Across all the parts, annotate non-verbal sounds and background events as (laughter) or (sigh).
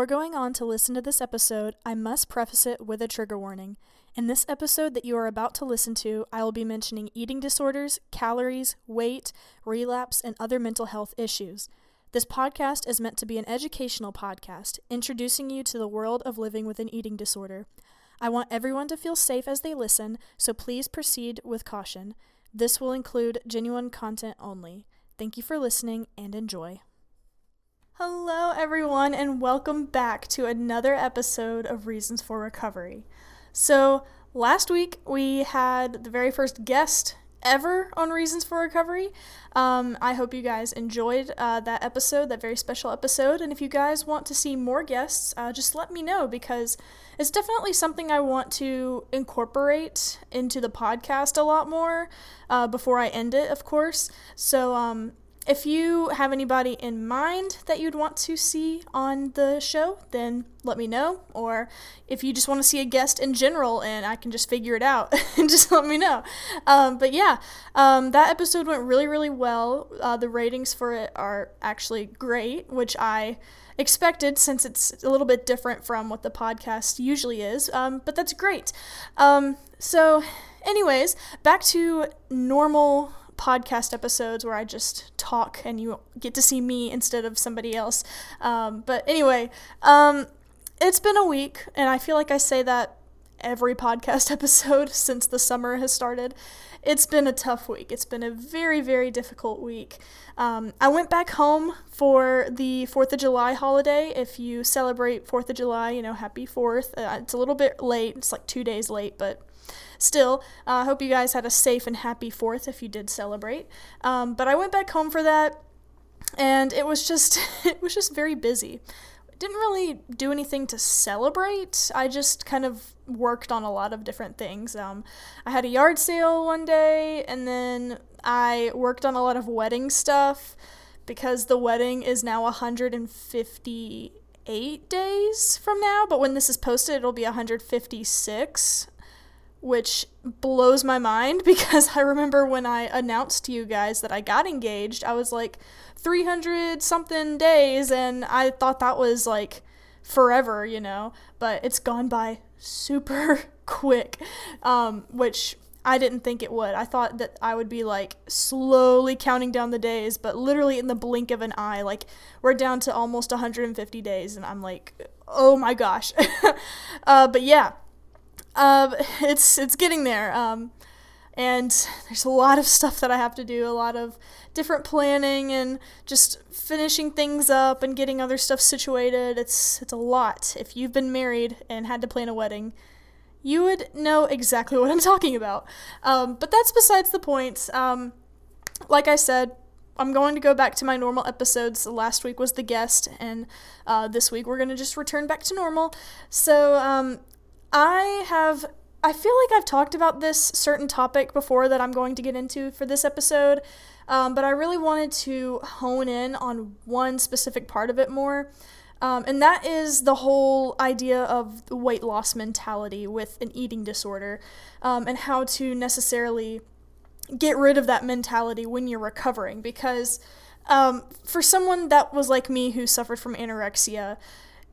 Before going on to listen to this episode, I must preface it with a trigger warning. In this episode that you are about to listen to, I will be mentioning eating disorders, calories, weight, relapse, and other mental health issues. This podcast is meant to be an educational podcast, introducing you to the world of living with an eating disorder. I want everyone to feel safe as they listen, so please proceed with caution. This will include genuine content only. Thank you for listening and enjoy. Hello, everyone, and welcome back to another episode of Reasons for Recovery. So, last week we had the very first guest ever on Reasons for Recovery. Um, I hope you guys enjoyed uh, that episode, that very special episode. And if you guys want to see more guests, uh, just let me know because it's definitely something I want to incorporate into the podcast a lot more uh, before I end it, of course. So, um, if you have anybody in mind that you'd want to see on the show, then let me know. Or if you just want to see a guest in general and I can just figure it out, (laughs) just let me know. Um, but yeah, um, that episode went really, really well. Uh, the ratings for it are actually great, which I expected since it's a little bit different from what the podcast usually is. Um, but that's great. Um, so, anyways, back to normal podcast episodes where I just talk and you get to see me instead of somebody else. Um, but anyway, um, it's been a week, and I feel like I say that every podcast (laughs) episode since the summer has started. It's been a tough week. It's been a very, very difficult week. Um, I went back home for the 4th of July holiday. If you celebrate 4th of July, you know, happy 4th. Uh, it's a little bit late, it's like two days late, but still, I uh, hope you guys had a safe and happy 4th if you did celebrate. Um, but I went back home for that, and it was just, (laughs) it was just very busy. Didn't really do anything to celebrate. I just kind of worked on a lot of different things. Um, I had a yard sale one day, and then I worked on a lot of wedding stuff because the wedding is now 158 days from now, but when this is posted, it'll be 156 which blows my mind (laughs) because I remember when I announced to you guys that I got engaged, I was like 300 something days and I thought that was like forever, you know, but it's gone by super (laughs) quick, um, which I didn't think it would. I thought that I would be like slowly counting down the days, but literally in the blink of an eye, like we're down to almost 150 days, and I'm like, oh my gosh. (laughs) uh, but yeah, um, (laughs) it's it's getting there. Um, and there's a lot of stuff that I have to do, a lot of different planning and just finishing things up and getting other stuff situated. It's it's a lot. If you've been married and had to plan a wedding, you would know exactly (laughs) what I'm talking about. Um, but that's besides the point. Um, like I said, I'm going to go back to my normal episodes. Last week was the guest, and uh, this week we're going to just return back to normal. So, um, I have I feel like I've talked about this certain topic before that I'm going to get into for this episode, um, but I really wanted to hone in on one specific part of it more. Um, and that is the whole idea of weight loss mentality with an eating disorder um, and how to necessarily get rid of that mentality when you're recovering. Because um, for someone that was like me who suffered from anorexia,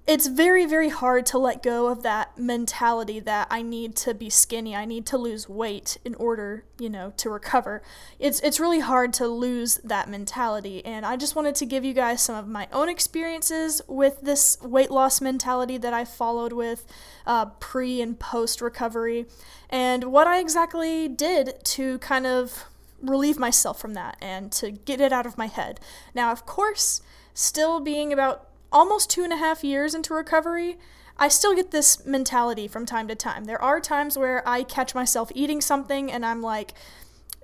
it's very very hard to let go of that mentality that I need to be skinny, I need to lose weight in order, you know, to recover. It's it's really hard to lose that mentality and I just wanted to give you guys some of my own experiences with this weight loss mentality that I followed with uh, pre and post recovery and what I exactly did to kind of relieve myself from that and to get it out of my head. Now, of course, still being about almost two and a half years into recovery, I still get this mentality from time to time. There are times where I catch myself eating something and I'm like,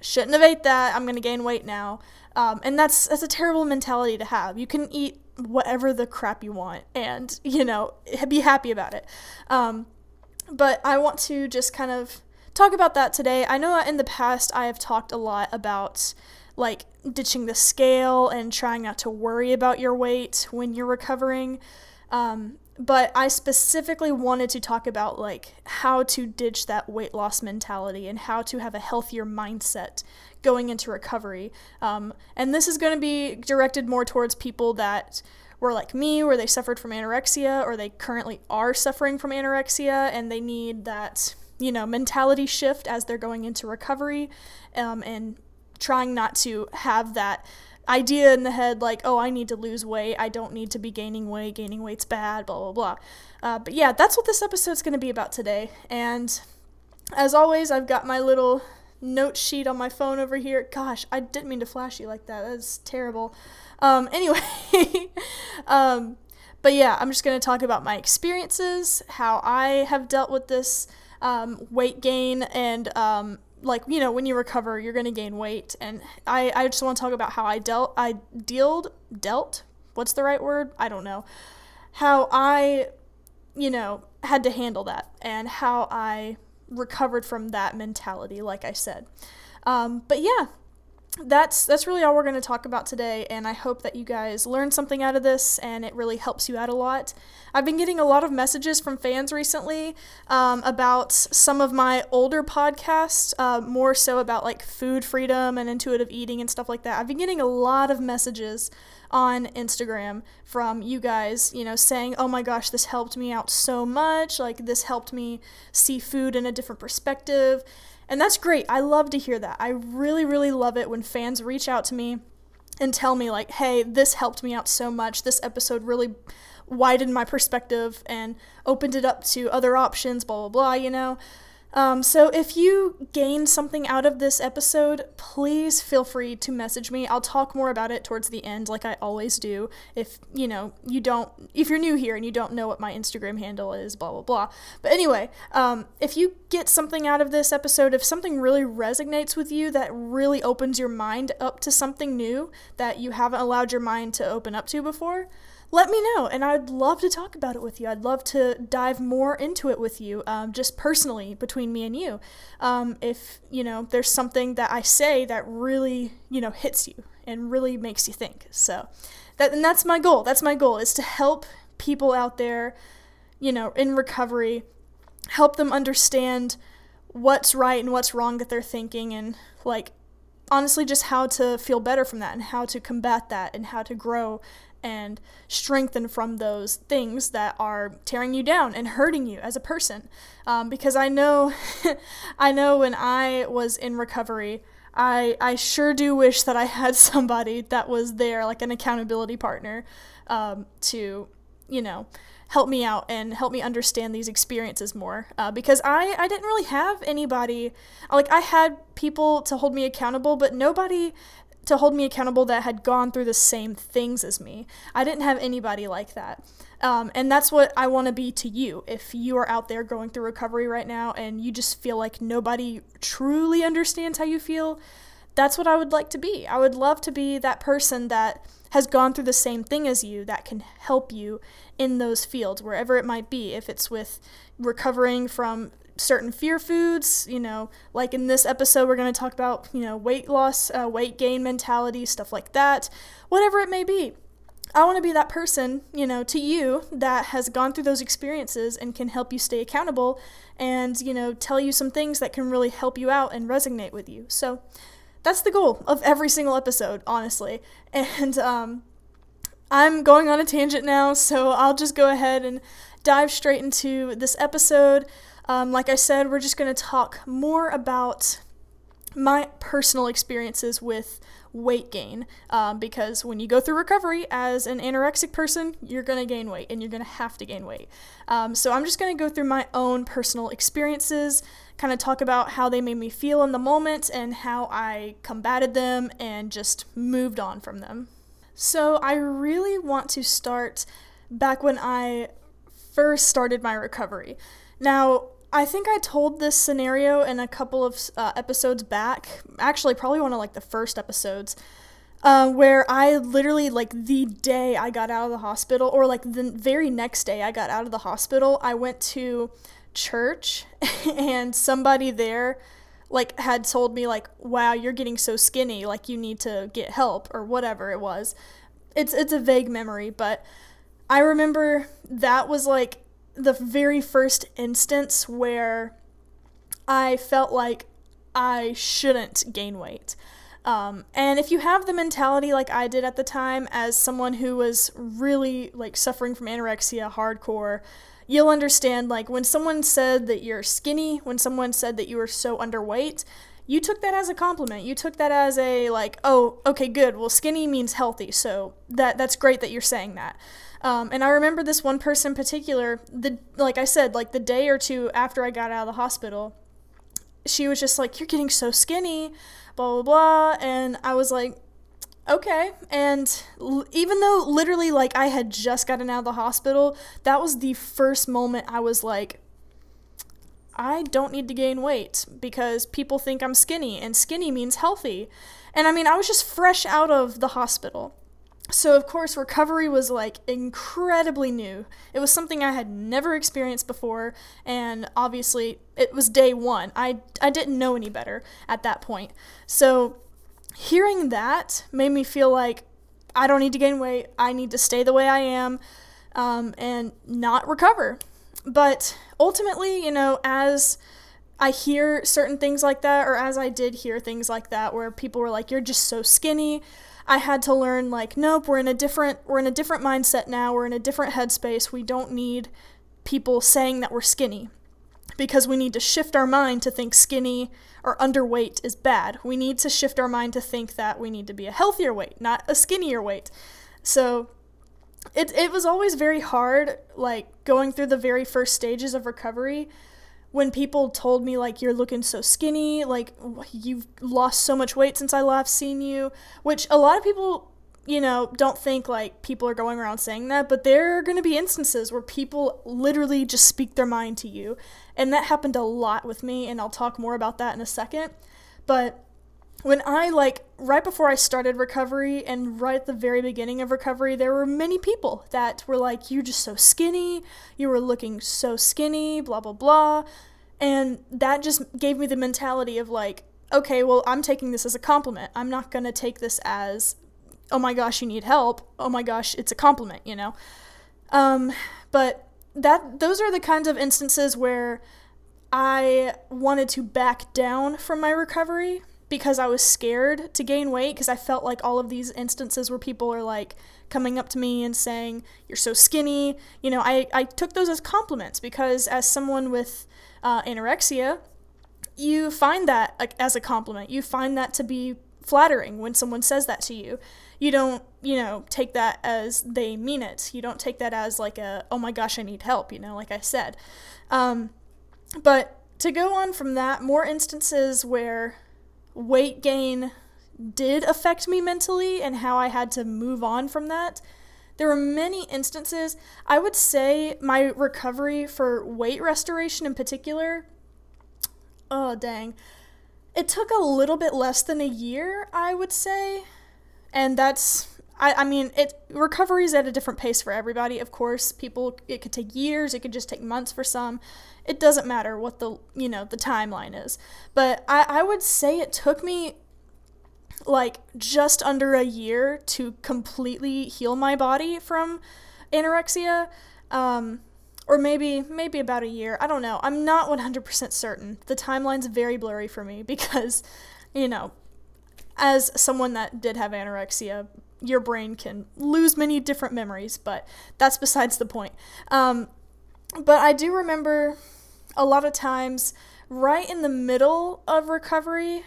shouldn't have ate that. I'm gonna gain weight now, um, and that's that's a terrible mentality to have. You can eat whatever the crap you want, and you know, be happy about it. Um, but I want to just kind of talk about that today. I know in the past I have talked a lot about like ditching the scale and trying not to worry about your weight when you're recovering. Um, but I specifically wanted to talk about like how to ditch that weight loss mentality and how to have a healthier mindset going into recovery. Um, and this is going to be directed more towards people that were like me, where they suffered from anorexia or they currently are suffering from anorexia and they need that you know mentality shift as they're going into recovery um, and trying not to have that idea in the head like, oh, I need to lose weight. I don't need to be gaining weight. Gaining weight's bad, blah, blah, blah. Uh, but yeah, that's what this episode's going to be about today. And as always, I've got my little note sheet on my phone over here. Gosh, I didn't mean to flash you like that. That's terrible. Um, (laughs) anyway, um, but yeah, I'm just going to talk about my experiences, how I have dealt with this um, weight gain, and um, like you know when you recover you're going to gain weight. And I, I just want to talk about how i dealt i dealt dealt what's the right word? I don't know. How i you know had to handle that and how i recovered from that mentality like i said. Um, but yeah that's that's really all we're going to talk about today and i hope that you guys learn something out of this and it really helps you out a lot. I've been getting a lot of messages from fans recently um, about some of my older podcasts uh, more so about like food freedom and intuitive eating and stuff like that. I've been getting a lot of messages on instagram from you guys you know saying oh my gosh this helped me out so much. Like this helped me see food in a different perspective and that's great. I love to hear that. I really, really love it when fans reach out to me and tell me, like, hey, this helped me out so much. This episode really widened my perspective and opened it up to other options, blah, blah, blah, you know? Um, so if you gain something out of this episode, please feel free to message me. I'll talk more about it towards the end, like I always do. If you know you don't, if you're new here and you don't know what my Instagram handle is, blah blah blah. But anyway, um, if you get something out of this episode, if something really resonates with you, that really opens your mind up to something new that you haven't allowed your mind to open up to before let me know and i'd love to talk about it with you. I'd love to dive more into it with you um, just personally between me and you um, if you know there's something that i say that really you know hits you and really makes you think. So that and that's my goal. That's my goal is to help people out there you know in recovery help them understand what's right and what's wrong that they're thinking and like honestly just how to feel better from that and how to combat that and how to grow and strengthen from those things that are tearing you down and hurting you as a person. Um, because I know, (laughs) I know when I was in recovery, I I sure do wish that I had (laughs) somebody that was there, like an accountability partner, um, to you know help me out and help me understand these experiences more uh, because I, I didn't really have anybody like i had people to hold me accountable but nobody to hold me accountable that had gone through the same things as me. I didn't have anybody like that. Um, and that's what I want to be to you. If you are out there going through recovery right now and you just feel like nobody truly understands how you feel, that's what I would like to be. I would love to be that person that has gone through the same thing as you that can help you in those fields, wherever it might be. If it's with recovering from certain fear foods, you know, like in this episode, we're going to talk about, you know, weight loss, uh, weight gain mentality, stuff like that, whatever it may be. I want to be that person, you know, to you that has gone through those experiences and can help you stay accountable and, you know, tell you some things that can really help you out and resonate with you. So that's the goal of every single episode, honestly. (laughs) And um, I'm going on a tangent now, so I'll just go ahead and dive straight into this episode. Um, like I said, we're just going to talk more about my personal experiences with weight gain um, because when you go through recovery as an anorexic person, you're going to gain weight and you're going to have to gain weight. Um, so I'm just going to go through my own personal experiences, kind of talk about how they made me feel in the moment and how I combated them and just moved on from them. So I really want to start back when I first started my recovery. Now, I think I told this scenario in a couple of uh, episodes back. Actually, probably one of like the first episodes. Uh, where I literally, like, the day I got out of the hospital, or like the very next day I got out of the hospital, I went to church (laughs) and somebody there, like, had told me, like, wow, you're getting so skinny, like, you need to get help, or whatever it was. It's, it's a vague memory, but I remember that was like the very first instance where I felt like I shouldn't gain weight. Um, and if you have the mentality like I did at the time, as someone who was really like suffering from anorexia hardcore, you'll understand like when someone said that you're skinny, when someone said that you were so underweight, you took that as a compliment. You took that as a like, oh, okay, good. Well, skinny means healthy, so that that's great that you're saying that. Um, and I remember this one person in particular. The like I said, like the day or two after I got out of the hospital, she was just like, "You're getting so skinny," blah blah blah, and I was like, okay. And l- even though literally like I had just gotten out of the hospital, that was the first moment I was like, I don't need to gain weight because people think I'm skinny, and skinny means healthy. And I mean, I was just fresh out of the hospital. So, of course, recovery was like incredibly new. It was something I had never experienced before, and obviously, it was day one. I, I didn't know any better at that point. So, hearing that made me feel like I don't need to gain weight, I need to stay the way I am um, and not recover. But ultimately, you know, as I hear certain things like that, or as I did hear things like that, where people were like, "You're just so skinny," I had to learn like, nope, we're in a different we're in a different mindset now. We're in a different headspace. We don't need people saying that we're skinny because we need to shift our mind to think skinny or underweight is bad. We need to shift our mind to think that we need to be a healthier weight, not a skinnier weight. So it it was always very hard like going through the very first stages of recovery when people told me like you're looking so skinny, like you've lost so much weight since I last seen you, which a lot of people, you know, don't think like people are going around saying that, but there are going to be instances where people literally just speak their mind to you. And that happened a lot with me, and I'll talk more about that in a second. But when I like right before I started recovery and right at the very beginning of recovery, there were many people that were like, You're just so skinny, you were looking so skinny, blah, blah, blah. And that just gave me the mentality of like, okay, well, I'm taking this as a compliment. I'm not to take this as, oh my gosh, you need help. Oh my gosh, it's a compliment, you know? Um, but that those are the kinds of instances where I wanted to back down from my recovery because I was scared to gain weight because I felt like all of these instances where people are like coming up to me and saying, You're so skinny. You know, I, I took those as compliments because as someone with uh, anorexia, you find that as a compliment. You find that to be flattering when someone says that to you. You don't, you know, take that as they mean it. You don't take that as like a, oh my gosh, I need help, you know, like I said. Um, but to go on from that, more instances where weight gain did affect me mentally and how I had to move on from that. There were many instances. I would say my recovery for weight restoration in particular, oh dang, it took a little bit less than a year, I would say. And that's I, I mean it recovery is at a different pace for everybody of course. People it could take years it could just take months for some. It doesn't matter what the you know the timeline is. But i, I would say it took me like just under a year to completely heal my body from anorexia. Um, or maybe maybe about a year. I don't know. I'm not 100% certain. The timeline's very blurry for me (laughs) because you know as someone that did have anorexia your brain can lose many different memories but that's besides the point um, but i do remember a lot of times right in the middle of recovery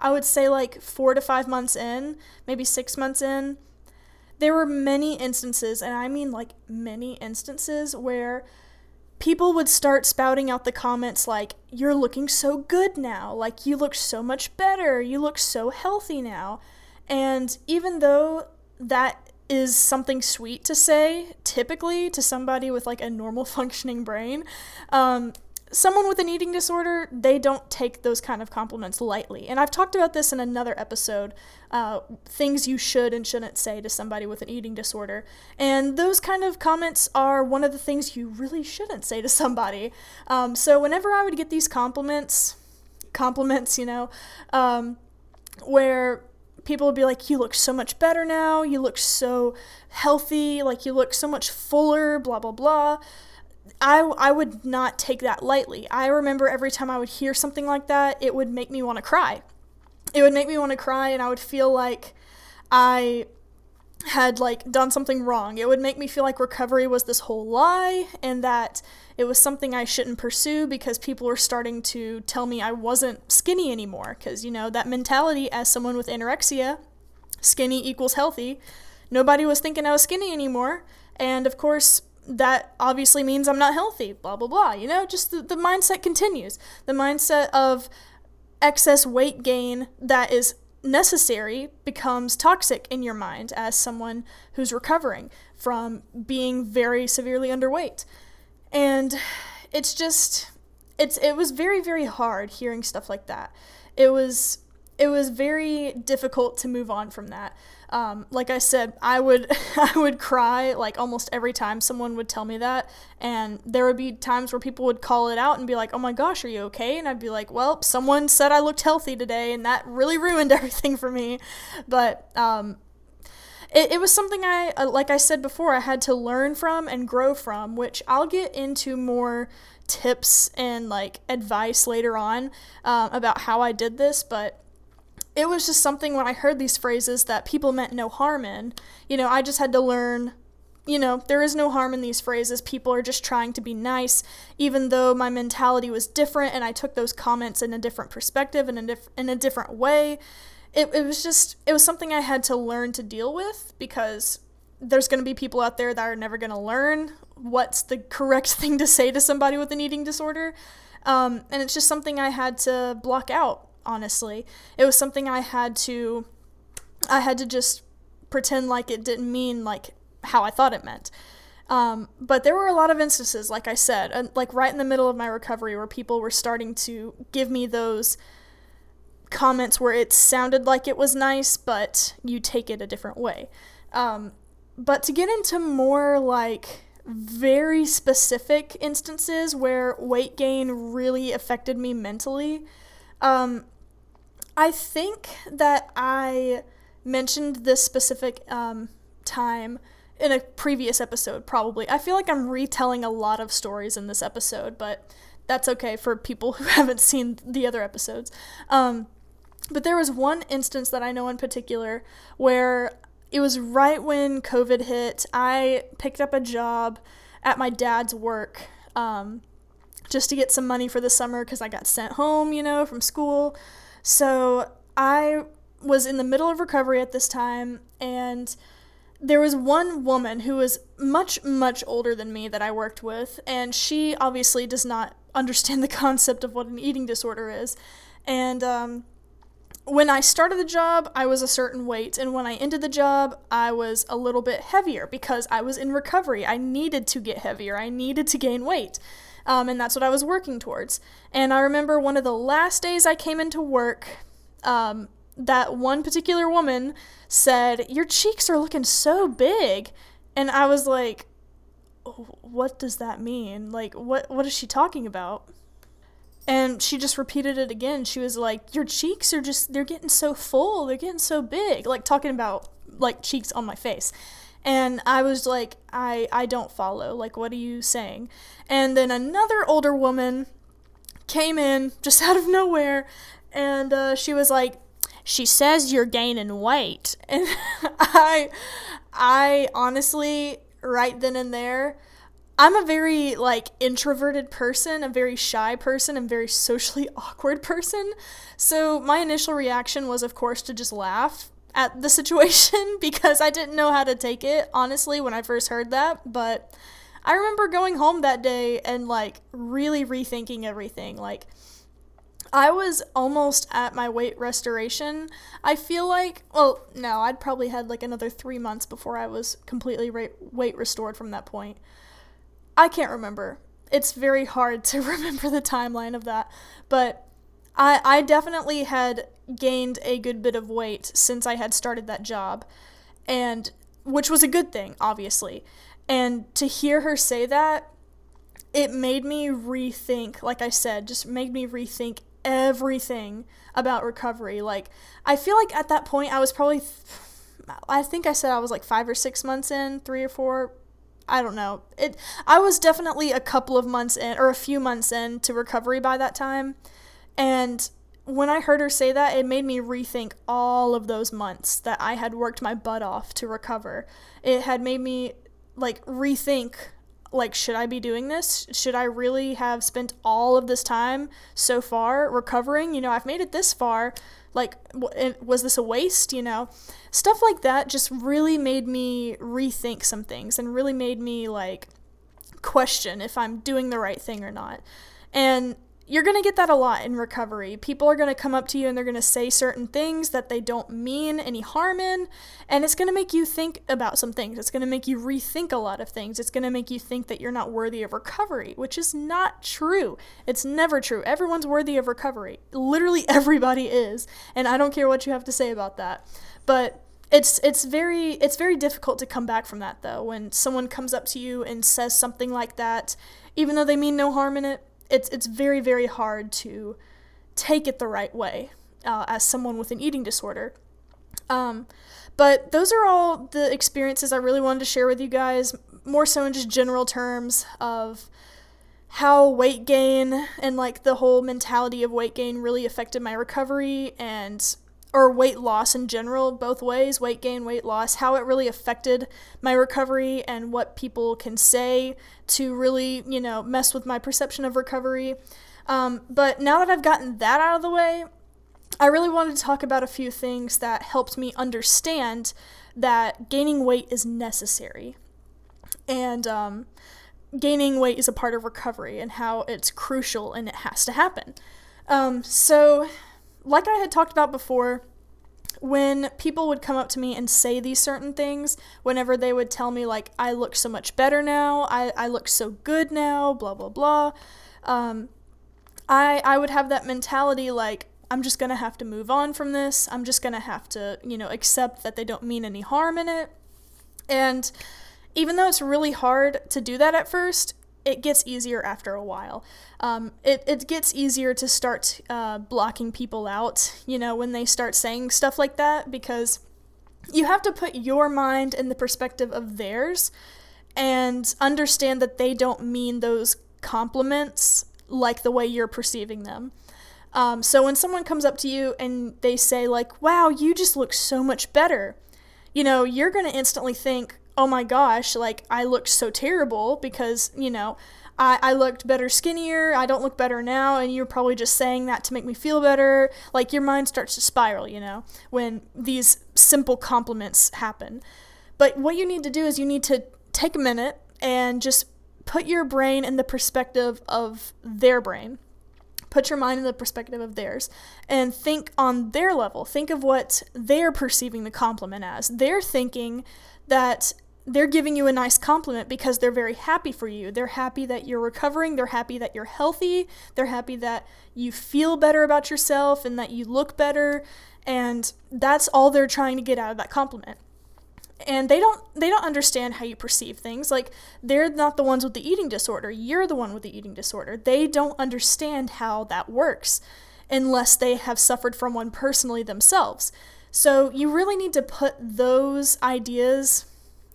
I would say like four to five months in, maybe six months in, there were many instances, and I mean like many instances, where people would start spouting out the comments like, You're looking so good now. Like, you look so much better. You look so healthy now. And even though that is something sweet to say, typically to somebody with like a normal (laughs) functioning brain, um, someone with an eating disorder, they don't take those kind of compliments lightly. And I've talked about this in another episode uh, things you should and shouldn't say to somebody with an eating disorder. And those kind of comments are one of the things you really shouldn't say to somebody. Um, so whenever I would get these compliments, compliments, you know, um, where people would be like, You look so much better now. You look so healthy. Like, you look so much fuller, blah, blah, blah. I, I would not take that lightly. I remember every time I would hear something like that, it would make me want to cry. It would make me want to cry, and I would feel like I had like done something wrong. It would make me feel like recovery was this whole lie and that it was something I shouldn't pursue because people were starting to tell me I wasn't skinny anymore cuz you know that mentality as someone with anorexia, skinny equals healthy. Nobody was thinking I was skinny anymore. And of course, that obviously means I'm not healthy, blah, blah, blah. You know, just the, the mindset continues. The mindset of excess weight gain that is necessary becomes toxic in your mind as someone who's recovering from being very severely underweight. And it's just it's it was very very hard hearing stuff like that. It was it was very difficult to move on from that. Um, like I said, I would (laughs) I would cry like almost every time someone would tell me that, and there would be times where people would call it out and be like, "Oh my gosh, are you okay?" And I'd be like, "Well, someone said I looked healthy today, and that really ruined (laughs) everything for me." But um, it, it was something I, uh, like I said before, I had to learn from and grow from, which I'll get into more tips and like advice later on uh, about how I did this, but it was just something when I heard these phrases that people meant no harm in. You know, I just had to learn, you know, there is no harm in these phrases. People are just trying to be nice, even though my mentality was different and I took those comments in a different perspective and diff- in a different way. It, it was just, it was something I had to learn to deal with because there's going to be people out there that are never going to learn what's the correct (laughs) thing to say to somebody with an eating disorder. Um, and it's just something I had to block out honestly. It was something I had to I had to just pretend like it didn't mean like how I thought it meant. Um, but there were a lot of instances, like I said, like right in the middle of my recovery, where people were starting to give me those comments where it sounded like it was nice, but you take it a different way. Um, but to get into more like very specific instances where weight gain really affected me mentally, um, I think that I mentioned this specific um, time in a previous episode, probably. I feel like I'm retelling a lot of stories in this episode, but that's okay for people (laughs) who haven't seen the other episodes. Um, but there was one instance that I know in particular where it was right when COVID hit. I picked up a job at my dad's work. Um, just to get some money for the summer because I got sent home, you know, from school. So I was in the middle of recovery at this time, and there was one woman who was much, much older than me that I worked with, and she obviously does not understand the (laughs) concept of what an eating disorder is. And um, when I started the job, I was a certain weight, and when I ended the job, I was a little bit heavier because I was in recovery. I needed to get heavier, I needed to gain weight. Um, and that's what I was working towards. And I remember one of the last days I came into work, um, that one particular woman said, Your cheeks are looking so big. And I was like, What does that mean? Like, what, what is she talking about? And she just repeated it again. She was like, Your cheeks are just, they're getting so full. They're getting so big. Like, talking about, like, cheeks on my face. And I was like, I, I don't follow. Like, what are you saying? And then another older woman came in just (laughs) out of nowhere and uh, she was like, she says you're gaining weight. (laughs) And I, I honestly, right then and there, I'm a very like introverted person, a very shy person, and very socially (laughs) awkward person. So my initial reaction was, of course, to just laugh at the (laughs) situation (laughs) because I didn't know how to take it, honestly, when I first heard that. But I remember going home that day and like really rethinking everything. Like, I was almost at my weight restoration. I feel like, well, no, I'd probably had like another three months before I was completely weight restored from that point. I can't remember. It's very hard to (laughs) remember the timeline of that. But I, I definitely had gained a good bit of weight since I had started that job, and which was a good thing, obviously. And to hear her say that, it made me rethink, like I said, just made me rethink everything about recovery. Like, I feel like at that point, I was probably, I think I said I was like five or six months in, three or four. I don't know. It. I was definitely a couple of months in, or a few months in to recovery by that time, and when I heard her say that, it made me rethink all of those months that I had worked my butt off to recover. It had made me like rethink like should I be doing this? Should I really have spent all of this time so far recovering? You know, I've made it this far. Like was this a waste, you know? Stuff like that just really made me rethink some things and really made me like question if I'm doing the right thing or not. And you're going to get that a lot in recovery. People are going to come up to you and they're going to say certain things that they don't mean any harm in, and it's going to make you think about some things. It's going to make you rethink a lot of things. It's going to make you think that you're not worthy of recovery, which is not true. It's never true. Everyone's worthy of recovery. Literally (laughs) everybody is, and I don't care what you have to say about that. But it's it's very it's very difficult to come back from that though when someone comes up to you and says something like that even though they mean no harm in it it's it's very very hard to take it the right way uh, as someone with an eating disorder. Um, but those are all the experiences I really wanted to share with you guys, more so in just general terms of how weight gain and like the whole mentality of weight gain really affected my recovery and or weight loss in general, both ways, weight gain, weight loss, how it really affected my recovery and what people can say to really, you know, mess with my perception of recovery. Um, but now that I've gotten that out of the way, I really wanted to talk about a few things that helped me understand that gaining weight is necessary. And um, gaining weight is a part of recovery and how it's crucial and it has to happen. Um, so, like I had talked about before, when people would come up to me and say these certain things, whenever they would tell me, like, I look so much better now, I, I look so good now, blah, blah, blah, um, I, I would have that mentality like, I'm just to have to move on from this. I'm just to have to, you know, accept that they don't mean any harm in it. And even though it's really hard to do that at first, it gets easier after a while. Um, it, it gets easier to start uh, blocking people out, you know, when they start saying stuff like that, because you have to put your mind in the perspective of theirs and understand that they don't mean those compliments like the way you're perceiving them. Um, so when someone comes up to you and they say, like, wow, you just look so much better, you know, you're going to instantly think, oh my gosh, like I looked so terrible because, you know, I, I looked better skinnier, I don't look better now, and you're probably just saying that to make me feel better. Like your mind starts to spiral, you know, when these simple compliments happen. But what you need to do is you need to take a minute and just put your brain in the perspective of their brain. Put your mind in the perspective of theirs and think on their level. Think of what they're perceiving the compliment as. They're thinking that they're giving you a nice compliment because they're very happy for you. They're happy that you're recovering. They're happy that you're healthy. They're happy that you feel better about yourself and that you look better. And that's all they're trying to get out of that compliment. And they don't they don't understand how you perceive things. Like they're not the ones with the eating disorder. You're the one with the eating disorder. They don't understand how that works unless they have suffered from one personally themselves. So you really need to put those ideas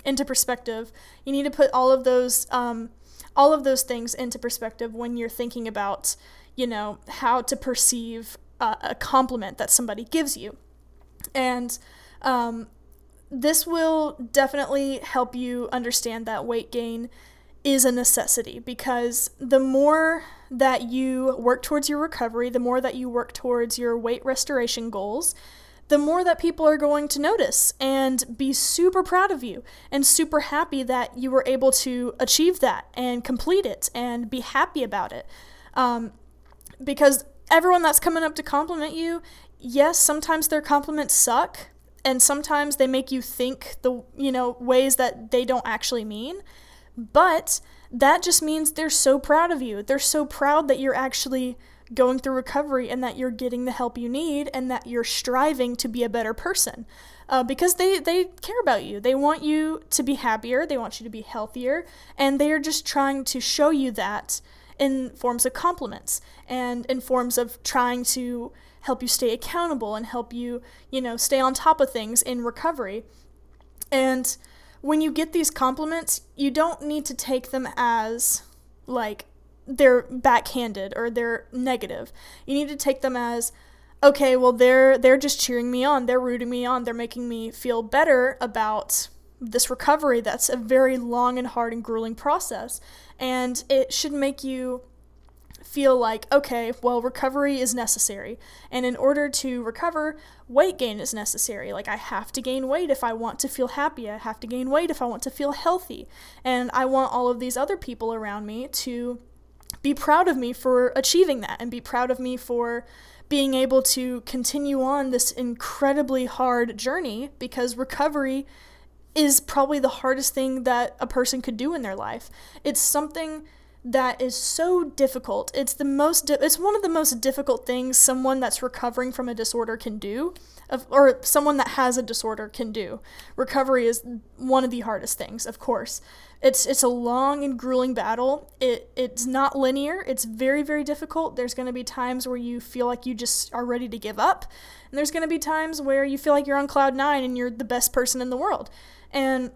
into perspective. You need to put all of those um, all of those things into perspective when you're thinking about, you know, how to perceive a, a compliment that somebody gives you, and um, this will definitely help you understand that weight gain is a necessity because the more that you work towards your recovery, the more that you work towards your weight restoration goals, the more that people are going to notice and be super proud of you and super happy that you were able to achieve that and complete it and be happy about it. Um, because everyone that's coming up to compliment you, yes, sometimes their compliments suck and sometimes they make you think the you know ways that they don't actually mean but that just means they're so proud of you they're so proud that you're actually going through recovery and that you're getting the help you need and that you're striving to be a better person. Uh, because they, they care about you. They want you to be happier, they want you to be healthier, and they are just trying to show you that in forms of compliments and in forms of trying to help you stay accountable and help you, you know, stay on top of things in recovery. And when you get these compliments, you don't need to take them as like they're backhanded or they're negative. You need to take them as okay, well they're they're just cheering me on, they're rooting me on, they're making me feel better about this recovery that's a very long and hard and grueling process. And it should make you feel like, okay, well, recovery is necessary. And in order to recover, weight gain is necessary. Like, I have to gain weight if I want to feel happy. I have to gain weight if I want to feel healthy. And I want all of these other people around me to be proud of me for achieving that and be proud of me for being able to continue on this incredibly hard journey because recovery is probably the hardest thing that a person could do in their life. It's something that is so difficult. It's the most di- it's one of the most difficult things someone that's recovering from a disorder can do of, or someone that has a disorder can do. Recovery is one of the hardest things, of course. It's it's a long and grueling battle. It it's not linear. It's very very difficult. There's going to be times where you feel like you just are ready to give up, and there's going to be times where you feel like you're on cloud 9 and you're the best person in the world. And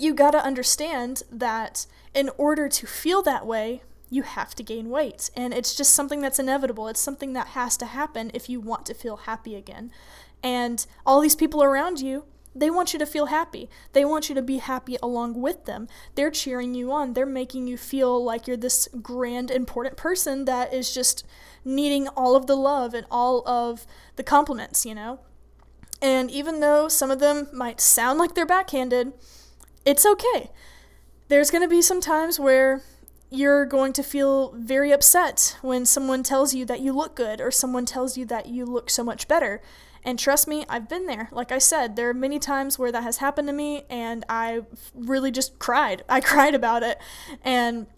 you got to understand that in order to feel that way, you have to gain weight. And it's just something that's inevitable. It's something that has to happen if you want to feel happy again. And all these people around you, they want you to feel happy. They want you to be happy along with them. They're cheering you on. They're making you feel like you're this grand, important person that is just needing all of the love and all of the compliments, you know? And even though some of them might sound like they're backhanded, it's okay. There's going to be some times where you're going to feel very upset when someone tells you that you look good or someone tells you that you look so much better. And trust me, I've been there. Like I said, there are many times where that has happened to me and I really just cried. I (laughs) cried about it. And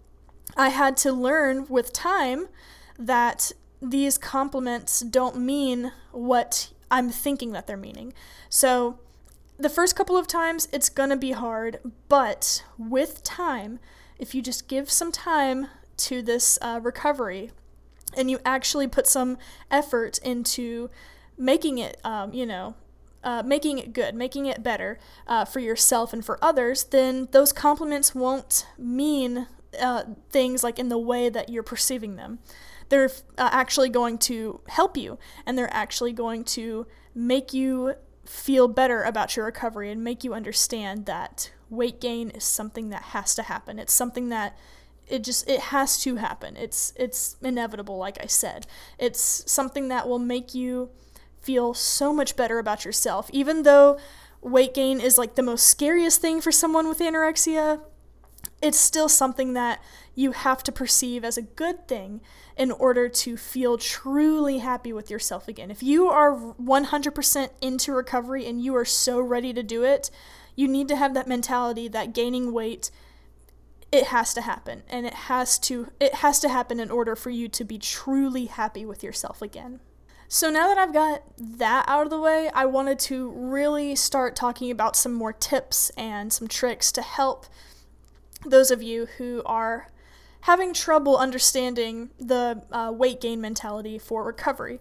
I had to learn with time that these compliments don't mean what I'm thinking that they're meaning. So the first couple of times it's gonna be hard, but with time, if you just give some time to this uh, recovery and you actually put some effort into making it, um, you know, uh, making it good, making it better uh, for yourself and for others, then those compliments won't mean uh, things like in the way that you're perceiving them. They're uh, actually going to help you and they're actually going to make you feel better about your recovery and make you understand that weight gain is something that has to happen. It's something that it just it has to happen. It's it's inevitable like I said. It's something that will make you feel so much better about yourself even though weight gain is like the most scariest thing for someone with anorexia. It's still something that you have to perceive as a good thing in order to feel truly happy with yourself again. If you are 100% into recovery and you are so ready to do it, you need to have that mentality that gaining weight it has to happen and it has to it has to happen in order for you to be truly happy with yourself again. So now that I've got that out of the way, I wanted to really start talking about some more tips and some tricks to help those of you who are having trouble understanding the uh, weight gain mentality for recovery.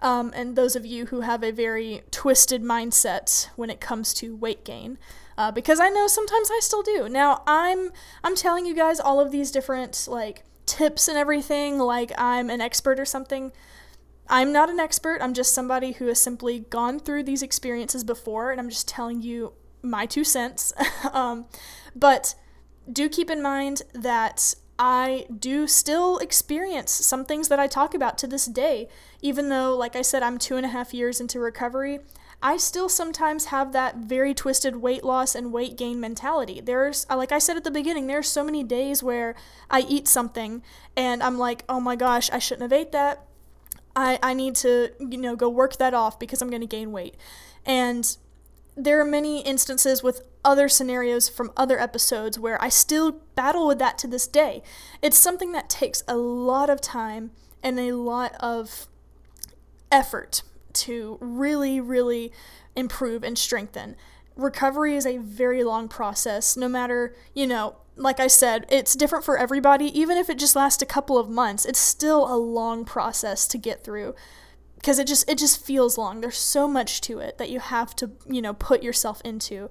Um, and those of you who have a very twisted mindset when it comes to weight gain, uh, because I know sometimes I still do. Now I'm I'm telling you guys all of these different like tips and everything, like I'm an expert or something. I'm not an expert. I'm just somebody who has simply gone through these experiences before, and I'm just telling you my two cents. (laughs) um, but do keep in mind that I do still experience some things that I talk about to this day. Even though, like I said, I'm two and a half years into recovery, I still sometimes have that very twisted weight loss and weight gain mentality. There's, uh, like I said at the beginning, there's so many days where I eat something and I'm like, oh my gosh, I shouldn't have ate that. I, I need to, you know, go work that off because I'm going to gain weight. And there are many instances with other scenarios from other episodes where I still battle with that to this day. It's something that takes a lot of time and a lot of effort to really, really improve and strengthen. Recovery is a very long process, no matter, you know, like I said, it's different for everybody. Even if it just lasts a couple of months, it's still a long process to get through because it just it just feels long. There's so much to it that you have to, you know, put yourself into.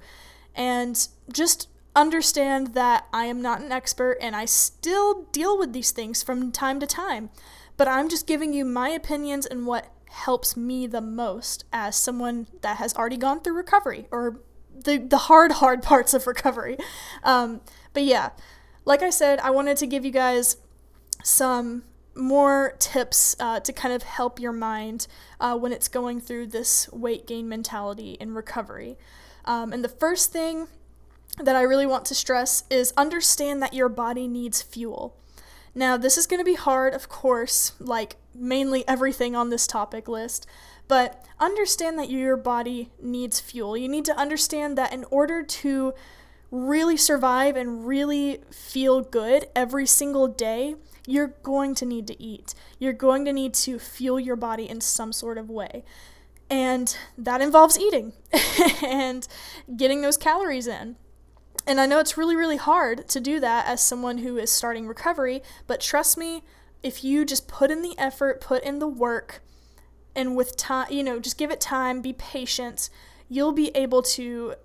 And just understand that I am not an expert and I still deal with these things from time to time. But I'm just giving you my opinions and what helps me the most as someone that has already gone through recovery or the, the hard, hard (laughs) parts of recovery. Um, but yeah, like I said, I wanted to give you guys some more tips uh, to kind of help your mind uh, when it's going through this weight gain mentality in recovery. Um, and the first thing that I really want to stress is understand that your body needs fuel. Now, this is going to be hard, of course, like mainly everything on this topic list, but understand that your body needs fuel. You need to understand that in order to really survive and really feel good every single day, you're going to need to eat. You're going to need to fuel your body in some sort of way. And that involves eating (laughs) and getting those calories in. And I know it's really, really hard to do that as someone who is starting recovery, but trust me, if you just put in the effort, put in the work, and with time, you know, just give it time, be patient, you'll be able to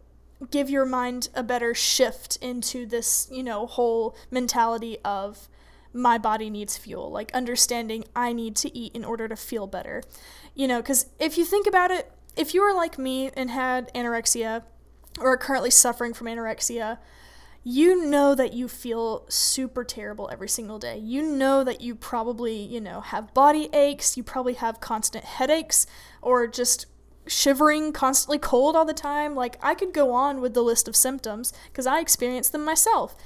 give your mind a better shift into this, you know, whole mentality of my body needs fuel, like understanding I need to eat in order to feel better. You know, because if you think about it, if you were like me and had anorexia, or are currently suffering from anorexia, you know that you feel super terrible every single day. You know that you probably, you know, have body aches, you probably have constant headaches or just shivering, constantly cold all the time. Like I could go on with the list of symptoms because I experience them myself.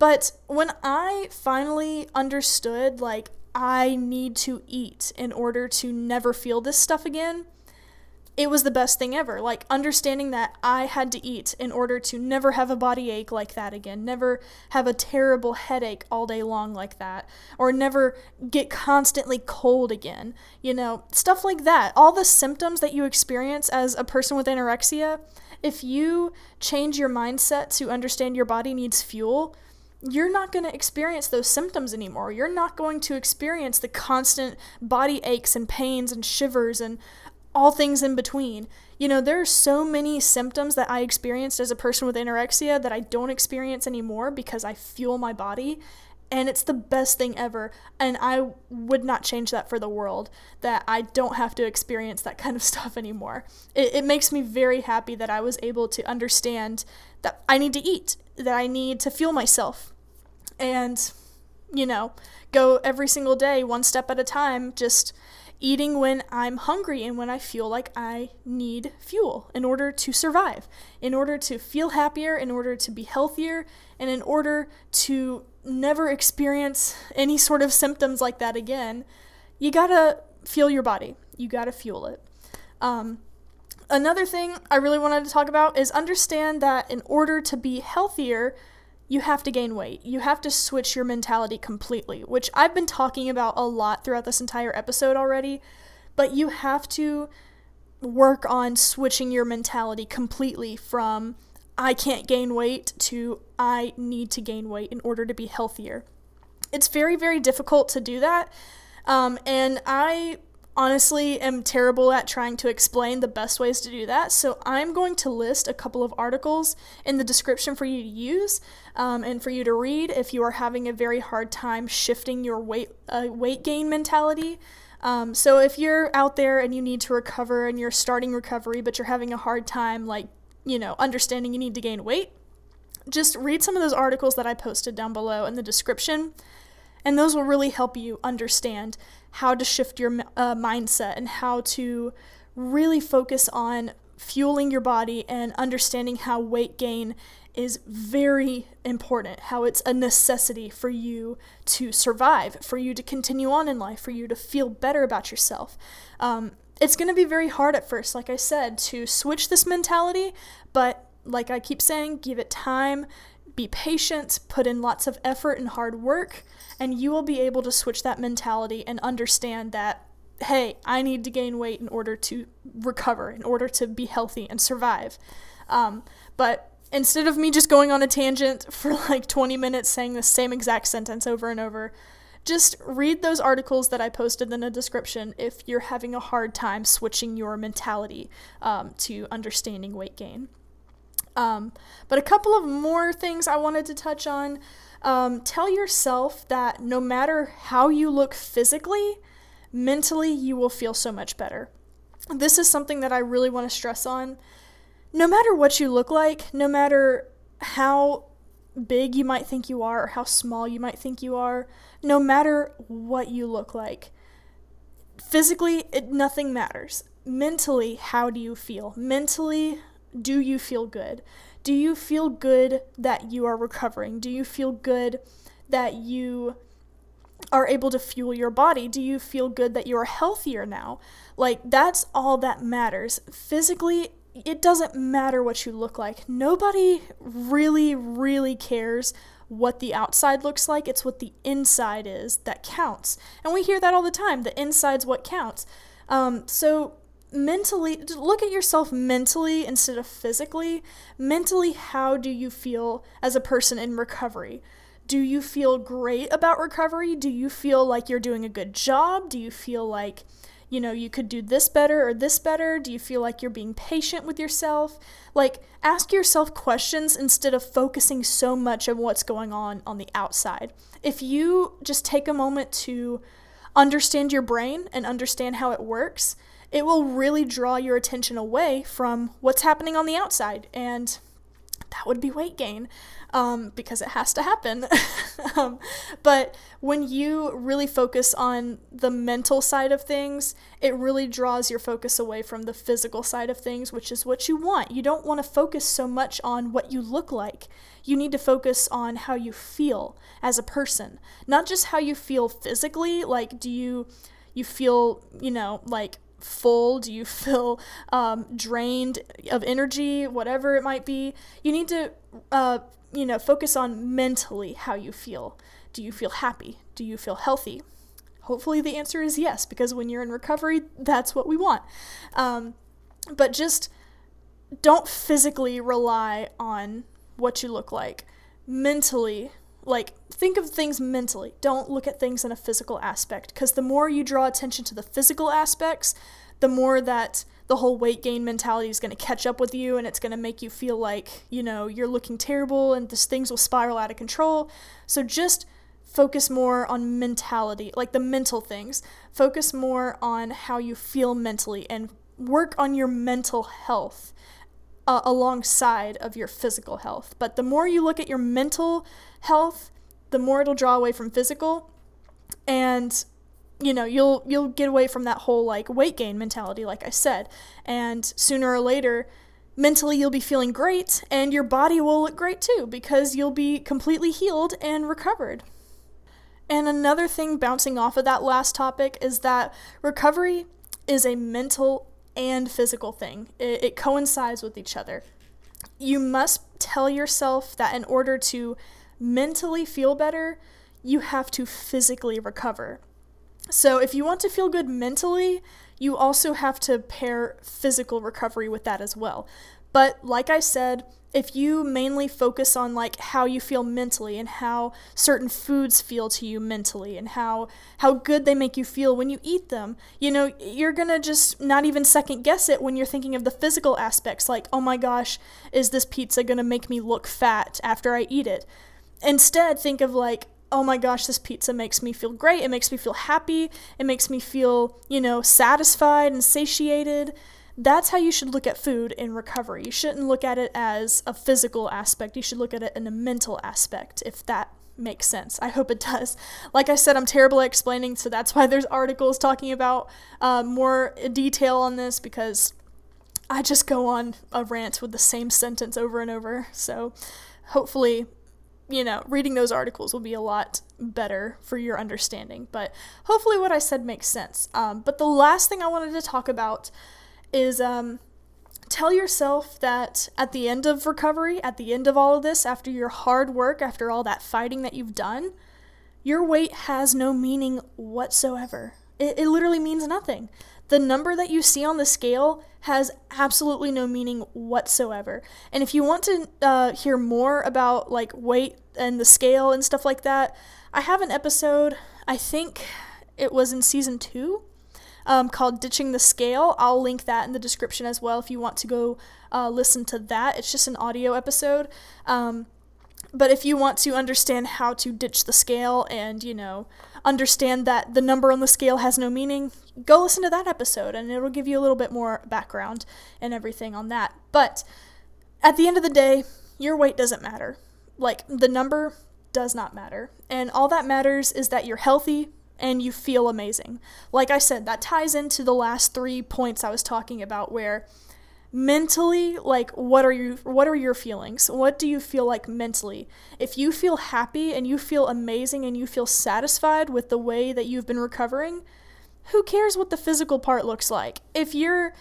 But when I finally understood like I need to eat in order to never feel this stuff again, it was the best thing ever. Like understanding that I had to eat in order to never have a body ache like that again, never have a terrible headache all day long like that, or never get constantly cold again. You know, stuff like that. All the symptoms that you experience as a person with anorexia, if you change your mindset to understand your body needs fuel, you're not going to experience those symptoms anymore. You're not going to experience the constant body aches and pains and shivers and all things in between. You know, there are so many symptoms that I experienced as a person with anorexia that I don't experience anymore because I fuel my body. And it's the best thing ever. And I would not change that for the world, that I don't have to experience that (laughs) kind of stuff anymore. It, it makes me very happy that I was able to understand that I need to eat, that I need to fuel myself. And, you know, go every single day, one step at a time, just eating when I'm hungry and when I feel like I need fuel in order to survive, in order to feel happier, in order to be healthier, and in order to never experience any sort of symptoms like that again. You gotta fuel your body, you gotta fuel it. Um, another thing I really wanted to talk about is understand that in order to be healthier, you have to gain weight. You have to switch your mentality completely, which I've been talking about a lot throughout this entire episode already. But you have to work on switching your mentality completely from I can't gain weight to I need to gain weight in order to be healthier. It's very, very difficult to do that. Um, and I honestly am terrible at trying to explain the best ways to do that. So I'm going to list a couple of articles in the description for you to use um, and for you to read if you are having a very hard time shifting your weight uh, weight gain mentality. Um, so if you're out there and you need to recover and you're starting recovery, but you're having a hard time, like you know, understanding you need to gain weight, just read some of those articles that I posted down below in the description. And those will really help you understand how to shift your uh, mindset and how to really focus on fueling your body and understanding how weight gain is very important, how it's a necessity for you to survive, for you to continue on in life, for you to feel better about yourself. Um, it's going to be very hard at first, like I said, to switch this mentality, but like I keep saying, give it time, be patient, put in lots of effort and hard work, and you will be able to switch that mentality and understand that hey, I need to gain weight in order to recover, in order to be healthy and survive. Um, but instead of me just going on a tangent (laughs) for like 20 minutes saying the same exact sentence over and over, just read those articles that I posted in the description if you're having a hard time switching your mentality um, to understanding weight gain. Um, but a couple of more things I wanted to touch on. Um, tell yourself that no matter how you look physically, mentally you will feel so much better. This is something that I really want to stress on. No matter what you look like, no matter how big you might think you are or how small you might think you are, no matter what you look like, physically, it, nothing matters. Mentally, how do you feel? Mentally, do you feel good? Do you feel good that you are recovering? Do you feel good that you are able to fuel your body? Do you feel good that you're healthier now? Like, that's all that matters. Physically, it doesn't matter what you look like. Nobody really, really cares what the outside looks like. It's what the inside is that counts. And we hear that all the time. The inside's what counts. Um, so, mentally, look at yourself mentally instead of physically. Mentally, how do you feel as a person in recovery? Do you feel great about recovery? Do you feel like you're doing a good job? Do you feel like, you know, you could do this better or this better? Do you feel like you're being patient with yourself? Like, ask yourself questions instead of focusing so much on what's going on on the outside. If you just take a moment to understand your brain and understand how it works, it will really draw your attention away from what's happening on the outside. And that would be weight gain um, because it has to happen. (laughs) um, but when you really focus on the mental side of things, it really draws your focus away from the physical side of things, which is what you want. You don't want to focus so much on what you look like. You need to focus on how you feel as a person, not just how you feel physically. Like, do you you feel you know like full? Do you (laughs) feel um, drained of energy? Whatever it might be, you need to, uh, you know, focus on mentally how you feel. Do you feel happy? Do you feel healthy? Hopefully, the answer is yes, because when you're in recovery, that's what we want. Um, but just don't physically rely on what you look like. Mentally, like think of things mentally don't look at things in a physical aspect because the more you draw attention to the physical aspects the more that the whole weight gain mentality is going to catch up with you and it's going to make you feel like you know you're looking terrible and this things will spiral out of control so just focus more on mentality like the mental things focus more on how you feel mentally and work on your mental health uh, alongside of your physical health. But the more you look at your mental health, the more it'll draw away from physical, and you know you'll you'll get away from that whole like weight gain mentality, like I said. And sooner or later, mentally you'll be feeling great, and your body will look great too because you'll be completely healed and recovered. And another thing bouncing off of that last topic is that recovery is a mental and physical thing, it, it coincides with each other. You must tell yourself that in order to mentally feel better, you have to physically recover. So, if you want to feel good mentally, you also have to pair physical recovery with that as well. But, like I said, if you mainly focus on like how you feel mentally and how certain foods feel to you mentally and how how good they make you feel when you eat them you know you're going to just not even second guess it when you're thinking of the physical aspects like oh my gosh is this pizza going to make me look fat after i eat it instead think of like oh my gosh, this pizza makes me feel great. It makes me feel happy. It makes me feel, you know, satisfied and satiated that's how you should look at food in recovery. You shouldn't look at it as a physical aspect. You should look at it in a mental aspect, if that makes sense. I hope it does. Like I said, I'm terrible at explaining, so that's why there's articles talking about uh, more detail on this because I just go on a rant with the same sentence over and over. So hopefully, you know, reading those articles will be a lot better for your understanding. But hopefully, what I said makes sense. Um, but the last thing I wanted to talk about is um, tell yourself that at the end of recovery, at the end of all of this, after your hard work, after all that fighting that you've done, your weight has no meaning whatsoever. It, it literally means nothing. The number that you see on the scale has absolutely no meaning whatsoever. And if you want to uh, hear more about like weight and the scale and stuff like that, I have an episode, I think it was in season two, um, called Ditching the Scale. I'll link that in the description as well if you want to go uh, listen to that. It's just an audio episode. Um, but if you want to understand how to ditch the scale and, you know, understand that the number on the scale has no meaning, go listen to that episode and it'll give you a little bit more background and everything on that. But at the end of the day, your weight doesn't matter. Like, the number does not matter. And all that matters is that you're healthy and you feel amazing. Like I said, that ties into the last three points I was talking about where mentally like what are you what are your feelings? What do you feel like mentally? If you feel happy and you feel amazing and you feel satisfied with the way that you've been recovering who cares what the physical part looks like? If you're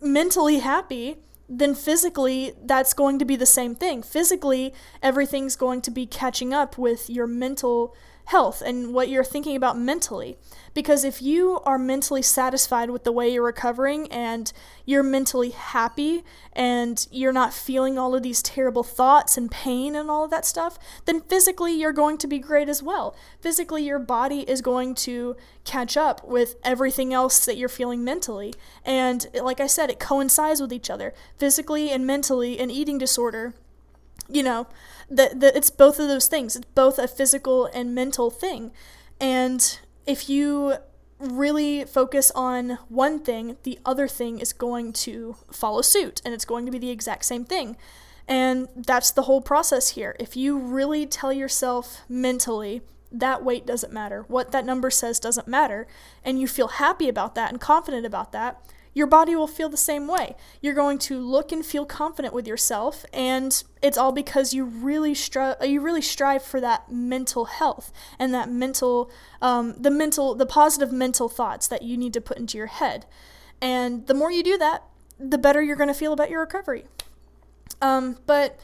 mentally happy then physically that's going to be the same thing. Physically everything's going to be catching up with your mental health and what you're thinking about mentally. Because if you are mentally satisfied with the way you're recovering and you're mentally happy and you're not feeling all of these terrible thoughts and pain and all of that stuff, then physically you're going to be great as well. Physically, your body is going to catch up with everything else that you're feeling mentally. And like I said, it coincides with each other. Physically and mentally, an eating disorder you know that it's both of those things. It's both a physical and mental thing. And if you really focus on one thing the other thing is going to follow suit and it's going to be the exact same thing. And that's the whole process here. If you really tell yourself mentally that weight doesn't matter. What that number says doesn't matter. And you feel happy about that and confident about that your body will feel the same way. You're going to look and feel confident with yourself, and it's all because you really strive. You really strive for that mental health and that mental, um, the mental, the positive mental thoughts that you need to put into your head. And the more you do that, the better you're going to feel about your recovery. Um, but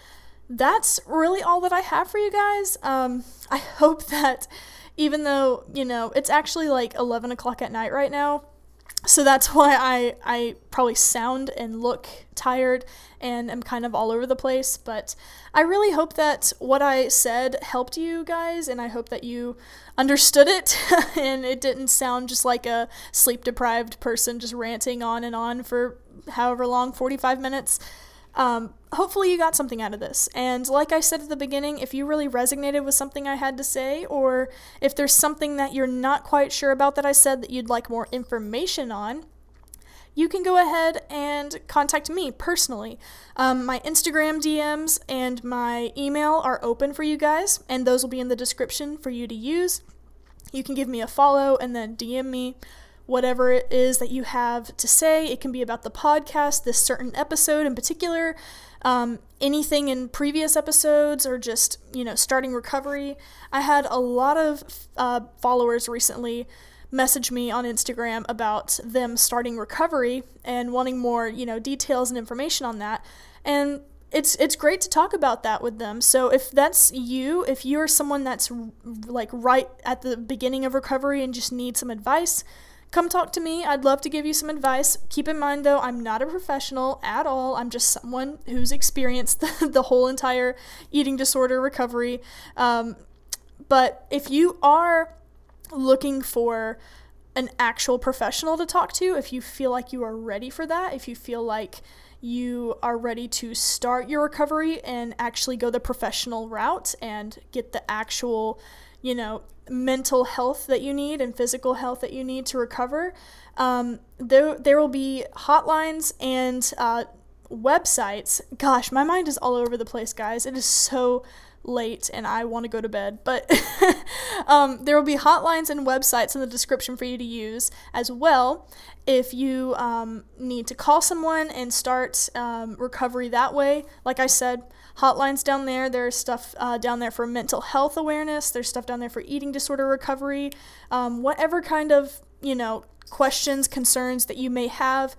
that's really all that I have for you guys. Um, I (laughs) hope that even though you know it's actually like 11 o'clock at night right now so that's (laughs) why I, I probably sound and look tired and am kind of all over the place. But I really hope that what I said helped you guys, and I hope that you understood it (laughs) and it didn't sound just like a sleep deprived person just ranting on and on for however long 45 minutes. Um, hopefully, you got something out of this. And like I said at the beginning, if you really resonated with something I had to say, or if there's something that you're not quite sure about that I said that you'd like more information on, you can go ahead and contact me personally. Um, my Instagram DMs and my email are open for you guys, and those will be in the description for you to use. You can give me a follow and then DM me whatever it is that you have to say. It can be about the podcast, this certain episode in particular, um, anything in previous episodes, or just, you know, starting recovery. I had a lot of uh, followers recently message me on Instagram about them starting recovery and wanting more, you know, details and information on that. And it's it's great to talk about that with them. So if that's you, if you're someone that's like right at the beginning of recovery and just need some advice, come talk to me. I'd love to give you some advice. Keep in mind, though, I'm not a professional at all. I'm just someone who's experienced (laughs) the, the whole entire eating disorder recovery. Um, but if you are looking for an actual professional to talk to, if you feel like you are ready for that, if you feel like you are ready to start your recovery and actually go the professional route and get the actual you know, mental health that you need and physical health that you need to recover. Um, there, there will be hotlines and uh, websites. Gosh, my mind is all over the place, guys. It is so late and I want to go to bed. But (laughs) um, there will be hotlines and websites in the description for you to use as well if you um, need to call someone and start um, recovery that way. Like I said, hotlines down there. There's stuff uh, down there for mental health awareness. There's stuff down there for eating disorder recovery. Um, whatever kind of, you know, questions, concerns that you may have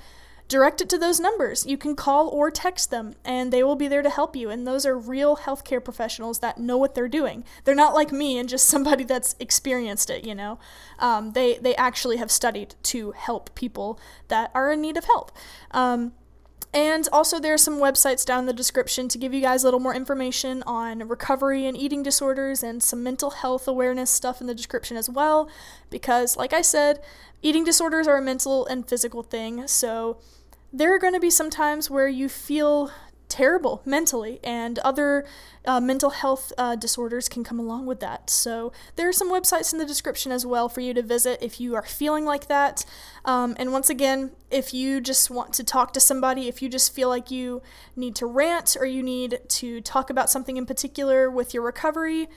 direct it to those numbers. You can call or text them, and they will be there to help you. And those are real healthcare professionals that know what they're doing. They're not like me and just (laughs) somebody that's experienced it. You know, um, they they actually have studied to help people that are in need of help. Um, and also, there are some websites down in the description to give you guys a little more information on recovery and eating disorders and some mental health awareness stuff in the description as well. Because, like I said, eating disorders are a mental and physical thing. So, there are going to be some times where you feel terrible mentally, and other uh, mental health uh, disorders can come along with that. So, there are some websites in the description as well for you to visit if you are feeling like that. Um, and once again, if you just want to talk to somebody, if you just feel like you need to rant or you need to talk about something in particular with your recovery,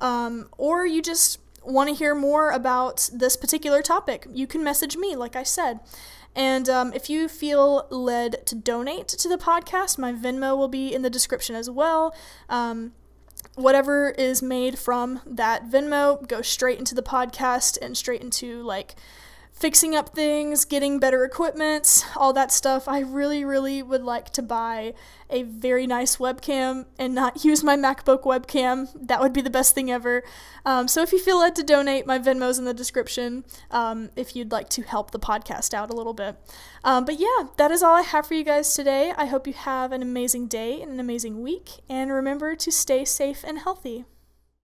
um, or you just want to hear more about this particular topic, you can message me, like I said. And um, if you feel led to donate to the podcast, my Venmo will be in the description as well. Um, whatever is made from that Venmo goes straight into the podcast and straight into like fixing up things, getting better equipment, all that stuff. I really, really would like to buy a very nice webcam and not (laughs) use my MacBook webcam. That would be the best thing ever. Um, so if you feel led to donate, my Venmo's in the description um, if you'd like to help the podcast out a little bit. Um, but yeah, that is all I have for you guys today. I hope you have an amazing day and an amazing week. And remember to stay safe and healthy.